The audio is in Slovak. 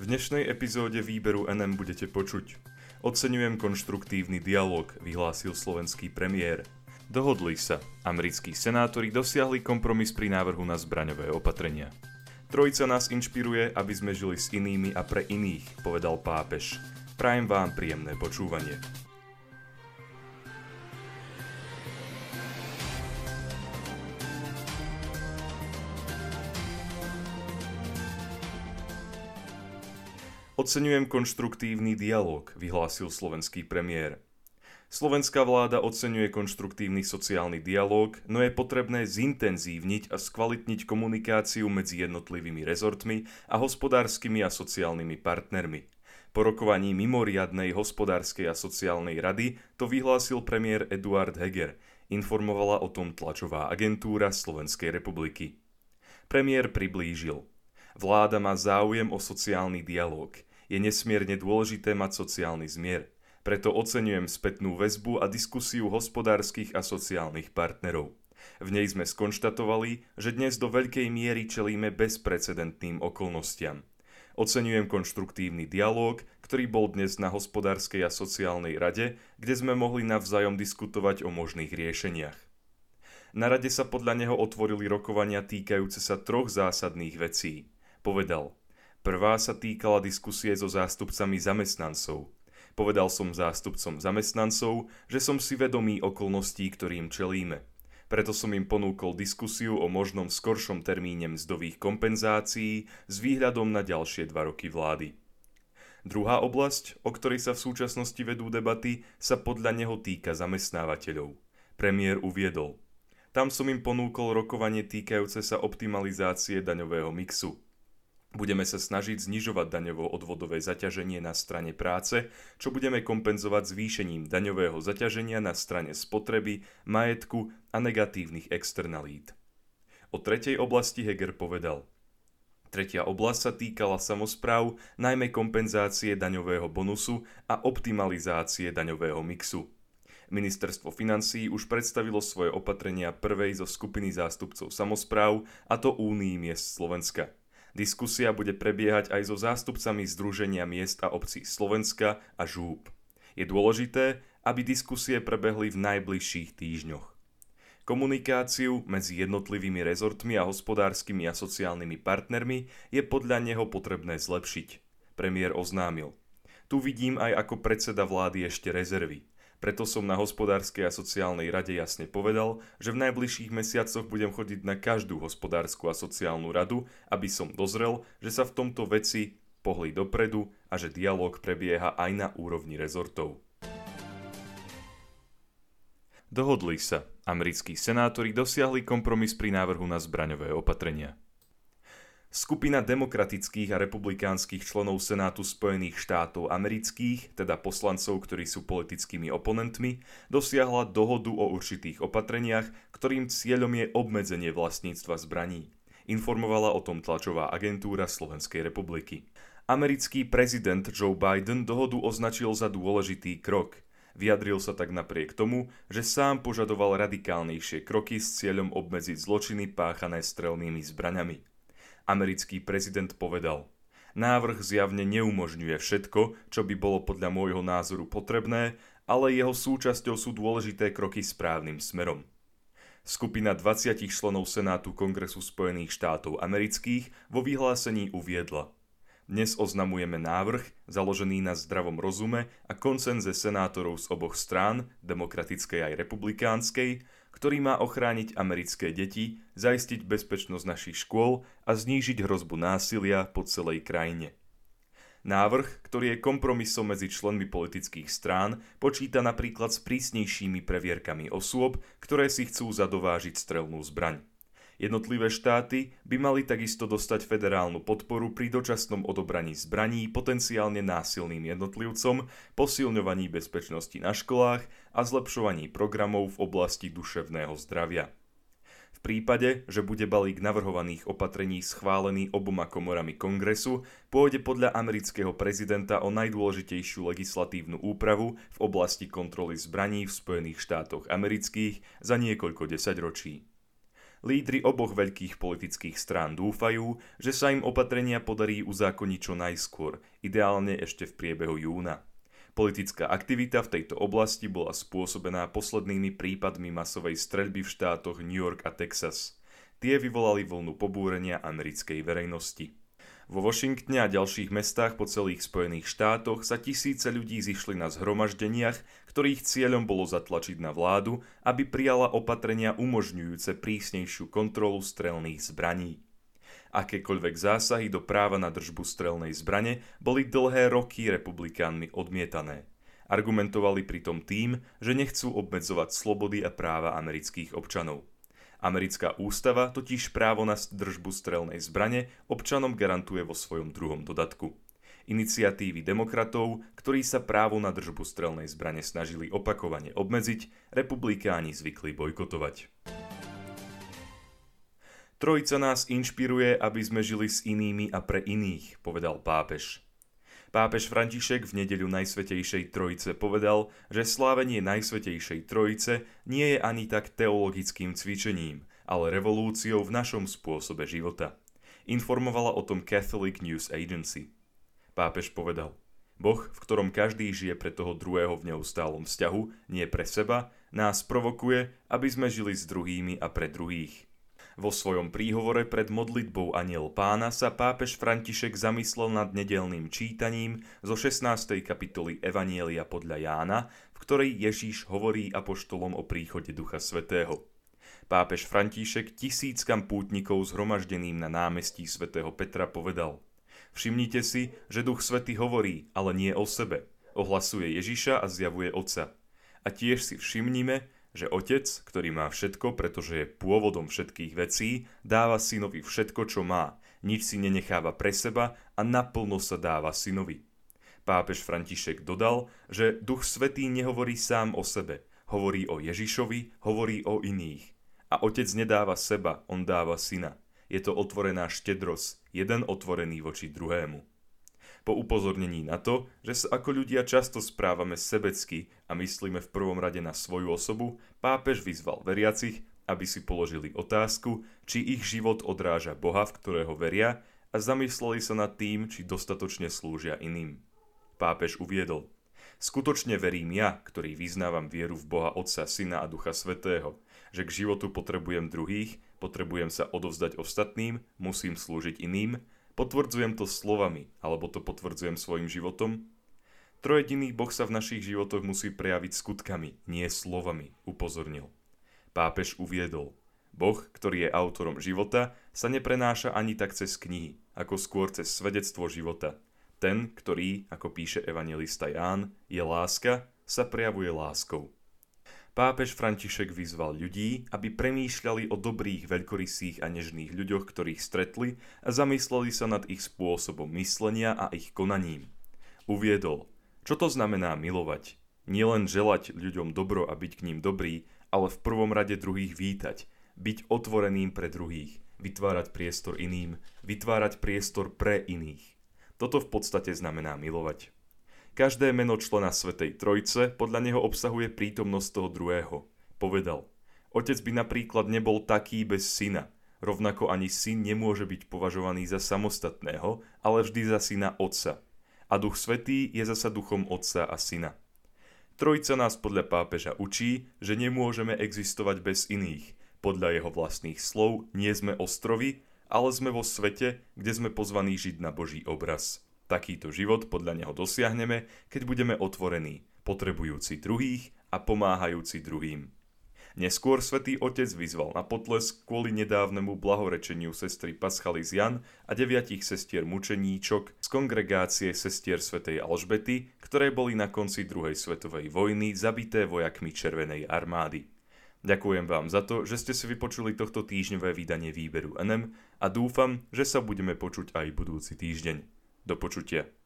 V dnešnej epizóde výberu NM budete počuť. Oceňujem konštruktívny dialog, vyhlásil slovenský premiér. Dohodli sa. Americkí senátori dosiahli kompromis pri návrhu na zbraňové opatrenia. Trojica nás inšpiruje, aby sme žili s inými a pre iných, povedal pápež. Prajem vám príjemné počúvanie. Oceňujem konštruktívny dialog, vyhlásil slovenský premiér. Slovenská vláda oceňuje konštruktívny sociálny dialog, no je potrebné zintenzívniť a skvalitniť komunikáciu medzi jednotlivými rezortmi a hospodárskymi a sociálnymi partnermi. Po rokovaní mimoriadnej hospodárskej a sociálnej rady to vyhlásil premiér Eduard Heger. Informovala o tom tlačová agentúra Slovenskej republiky. Premiér priblížil. Vláda má záujem o sociálny dialog – je nesmierne dôležité mať sociálny zmier. Preto oceňujem spätnú väzbu a diskusiu hospodárskych a sociálnych partnerov. V nej sme skonštatovali, že dnes do veľkej miery čelíme bezprecedentným okolnostiam. Oceňujem konštruktívny dialog, ktorý bol dnes na hospodárskej a sociálnej rade, kde sme mohli navzájom diskutovať o možných riešeniach. Na rade sa podľa neho otvorili rokovania týkajúce sa troch zásadných vecí. Povedal, Prvá sa týkala diskusie so zástupcami zamestnancov. Povedal som zástupcom zamestnancov, že som si vedomý okolností, ktorým čelíme. Preto som im ponúkol diskusiu o možnom skoršom termíne mzdových kompenzácií s výhľadom na ďalšie dva roky vlády. Druhá oblasť, o ktorej sa v súčasnosti vedú debaty, sa podľa neho týka zamestnávateľov. Premiér uviedol. Tam som im ponúkol rokovanie týkajúce sa optimalizácie daňového mixu. Budeme sa snažiť znižovať daňovo-odvodové zaťaženie na strane práce, čo budeme kompenzovať zvýšením daňového zaťaženia na strane spotreby, majetku a negatívnych externalít. O tretej oblasti Heger povedal. Tretia oblasť sa týkala samozpráv, najmä kompenzácie daňového bonusu a optimalizácie daňového mixu. Ministerstvo financií už predstavilo svoje opatrenia prvej zo skupiny zástupcov samozpráv, a to Únii miest Slovenska – Diskusia bude prebiehať aj so zástupcami Združenia miest a obcí Slovenska a Žúb. Je dôležité, aby diskusie prebehli v najbližších týždňoch. Komunikáciu medzi jednotlivými rezortmi a hospodárskymi a sociálnymi partnermi je podľa neho potrebné zlepšiť. Premiér oznámil. Tu vidím aj ako predseda vlády ešte rezervy. Preto som na hospodárskej a sociálnej rade jasne povedal, že v najbližších mesiacoch budem chodiť na každú hospodárskú a sociálnu radu, aby som dozrel, že sa v tomto veci pohli dopredu a že dialog prebieha aj na úrovni rezortov. Dohodli sa. Americkí senátori dosiahli kompromis pri návrhu na zbraňové opatrenia. Skupina demokratických a republikánskych členov Senátu Spojených štátov amerických, teda poslancov, ktorí sú politickými oponentmi, dosiahla dohodu o určitých opatreniach, ktorým cieľom je obmedzenie vlastníctva zbraní. Informovala o tom tlačová agentúra Slovenskej republiky. Americký prezident Joe Biden dohodu označil za dôležitý krok. Vyjadril sa tak napriek tomu, že sám požadoval radikálnejšie kroky s cieľom obmedziť zločiny páchané strelnými zbraňami americký prezident povedal. Návrh zjavne neumožňuje všetko, čo by bolo podľa môjho názoru potrebné, ale jeho súčasťou sú dôležité kroky správnym smerom. Skupina 20 členov Senátu Kongresu Spojených štátov amerických vo vyhlásení uviedla. Dnes oznamujeme návrh, založený na zdravom rozume a koncenze senátorov z oboch strán, demokratickej aj republikánskej, ktorý má ochrániť americké deti, zaistiť bezpečnosť našich škôl a znížiť hrozbu násilia po celej krajine. Návrh, ktorý je kompromisom medzi členmi politických strán, počíta napríklad s prísnejšími previerkami osôb, ktoré si chcú zadovážiť strelnú zbraň. Jednotlivé štáty by mali takisto dostať federálnu podporu pri dočasnom odobraní zbraní potenciálne násilným jednotlivcom, posilňovaní bezpečnosti na školách a zlepšovaní programov v oblasti duševného zdravia. V prípade, že bude balík navrhovaných opatrení schválený oboma komorami kongresu, pôjde podľa amerického prezidenta o najdôležitejšiu legislatívnu úpravu v oblasti kontroly zbraní v Spojených štátoch amerických za niekoľko desaťročí. Lídry oboch veľkých politických strán dúfajú, že sa im opatrenia podarí uzákoniť čo najskôr, ideálne ešte v priebehu júna. Politická aktivita v tejto oblasti bola spôsobená poslednými prípadmi masovej streľby v štátoch New York a Texas. Tie vyvolali vlnu pobúrenia americkej verejnosti. Vo Washingtone a ďalších mestách po celých Spojených štátoch sa tisíce ľudí zišli na zhromaždeniach, ktorých cieľom bolo zatlačiť na vládu, aby prijala opatrenia umožňujúce prísnejšiu kontrolu strelných zbraní. Akékoľvek zásahy do práva na držbu strelnej zbrane boli dlhé roky republikánmi odmietané. Argumentovali pritom tým, že nechcú obmedzovať slobody a práva amerických občanov. Americká ústava totiž právo na držbu strelnej zbrane občanom garantuje vo svojom druhom dodatku. Iniciatívy demokratov, ktorí sa právo na držbu strelnej zbrane snažili opakovane obmedziť, republikáni zvykli bojkotovať. Trojica nás inšpiruje, aby sme žili s inými a pre iných, povedal pápež. Pápež František v nedeľu Najsvetejšej Trojice povedal, že slávenie Najsvetejšej Trojice nie je ani tak teologickým cvičením, ale revolúciou v našom spôsobe života. Informovala o tom Catholic News Agency. Pápež povedal, Boh, v ktorom každý žije pre toho druhého v neustálom vzťahu, nie pre seba, nás provokuje, aby sme žili s druhými a pre druhých. Vo svojom príhovore pred modlitbou Aniel pána sa pápež František zamyslel nad nedelným čítaním zo 16. kapitoly Evanielia podľa Jána, v ktorej Ježíš hovorí apoštolom o príchode Ducha Svetého. Pápež František tisíckam pútnikov zhromaždeným na námestí svätého Petra povedal Všimnite si, že Duch Svetý hovorí, ale nie o sebe. Ohlasuje Ježiša a zjavuje Otca. A tiež si všimnime, že otec, ktorý má všetko, pretože je pôvodom všetkých vecí, dáva synovi všetko, čo má, nič si nenecháva pre seba a naplno sa dáva synovi. Pápež František dodal, že Duch Svetý nehovorí sám o sebe, hovorí o Ježišovi, hovorí o iných. A otec nedáva seba, on dáva syna. Je to otvorená štedrosť, jeden otvorený voči druhému po upozornení na to, že sa ako ľudia často správame sebecky a myslíme v prvom rade na svoju osobu, pápež vyzval veriacich, aby si položili otázku, či ich život odráža Boha, v ktorého veria a zamysleli sa nad tým, či dostatočne slúžia iným. Pápež uviedol, Skutočne verím ja, ktorý vyznávam vieru v Boha Otca, Syna a Ducha Svetého, že k životu potrebujem druhých, potrebujem sa odovzdať ostatným, musím slúžiť iným Potvrdzujem to slovami, alebo to potvrdzujem svojim životom? Trojediný Boh sa v našich životoch musí prejaviť skutkami, nie slovami, upozornil. Pápež uviedol, Boh, ktorý je autorom života, sa neprenáša ani tak cez knihy, ako skôr cez svedectvo života. Ten, ktorý, ako píše evangelista Ján, je láska, sa prejavuje láskou. Pápež František vyzval ľudí, aby premýšľali o dobrých, veľkorysých a nežných ľuďoch, ktorých stretli a zamysleli sa nad ich spôsobom myslenia a ich konaním. Uviedol, čo to znamená milovať. Nielen želať ľuďom dobro a byť k ním dobrý, ale v prvom rade druhých vítať, byť otvoreným pre druhých, vytvárať priestor iným, vytvárať priestor pre iných. Toto v podstate znamená milovať. Každé meno člena Svetej Trojce podľa neho obsahuje prítomnosť toho druhého. Povedal, otec by napríklad nebol taký bez syna, rovnako ani syn nemôže byť považovaný za samostatného, ale vždy za syna otca. A duch svetý je zasa duchom otca a syna. Trojca nás podľa pápeža učí, že nemôžeme existovať bez iných. Podľa jeho vlastných slov nie sme ostrovi, ale sme vo svete, kde sme pozvaní žiť na Boží obraz. Takýto život podľa neho dosiahneme, keď budeme otvorení, potrebujúci druhých a pomáhajúci druhým. Neskôr svätý Otec vyzval na potlesk kvôli nedávnemu blahorečeniu sestry Paschaly z Jan a deviatich sestier mučeníčok z kongregácie sestier svätej Alžbety, ktoré boli na konci druhej svetovej vojny zabité vojakmi Červenej armády. Ďakujem vám za to, že ste si vypočuli tohto týždňové vydanie výberu NM a dúfam, že sa budeme počuť aj budúci týždeň. Do počutia.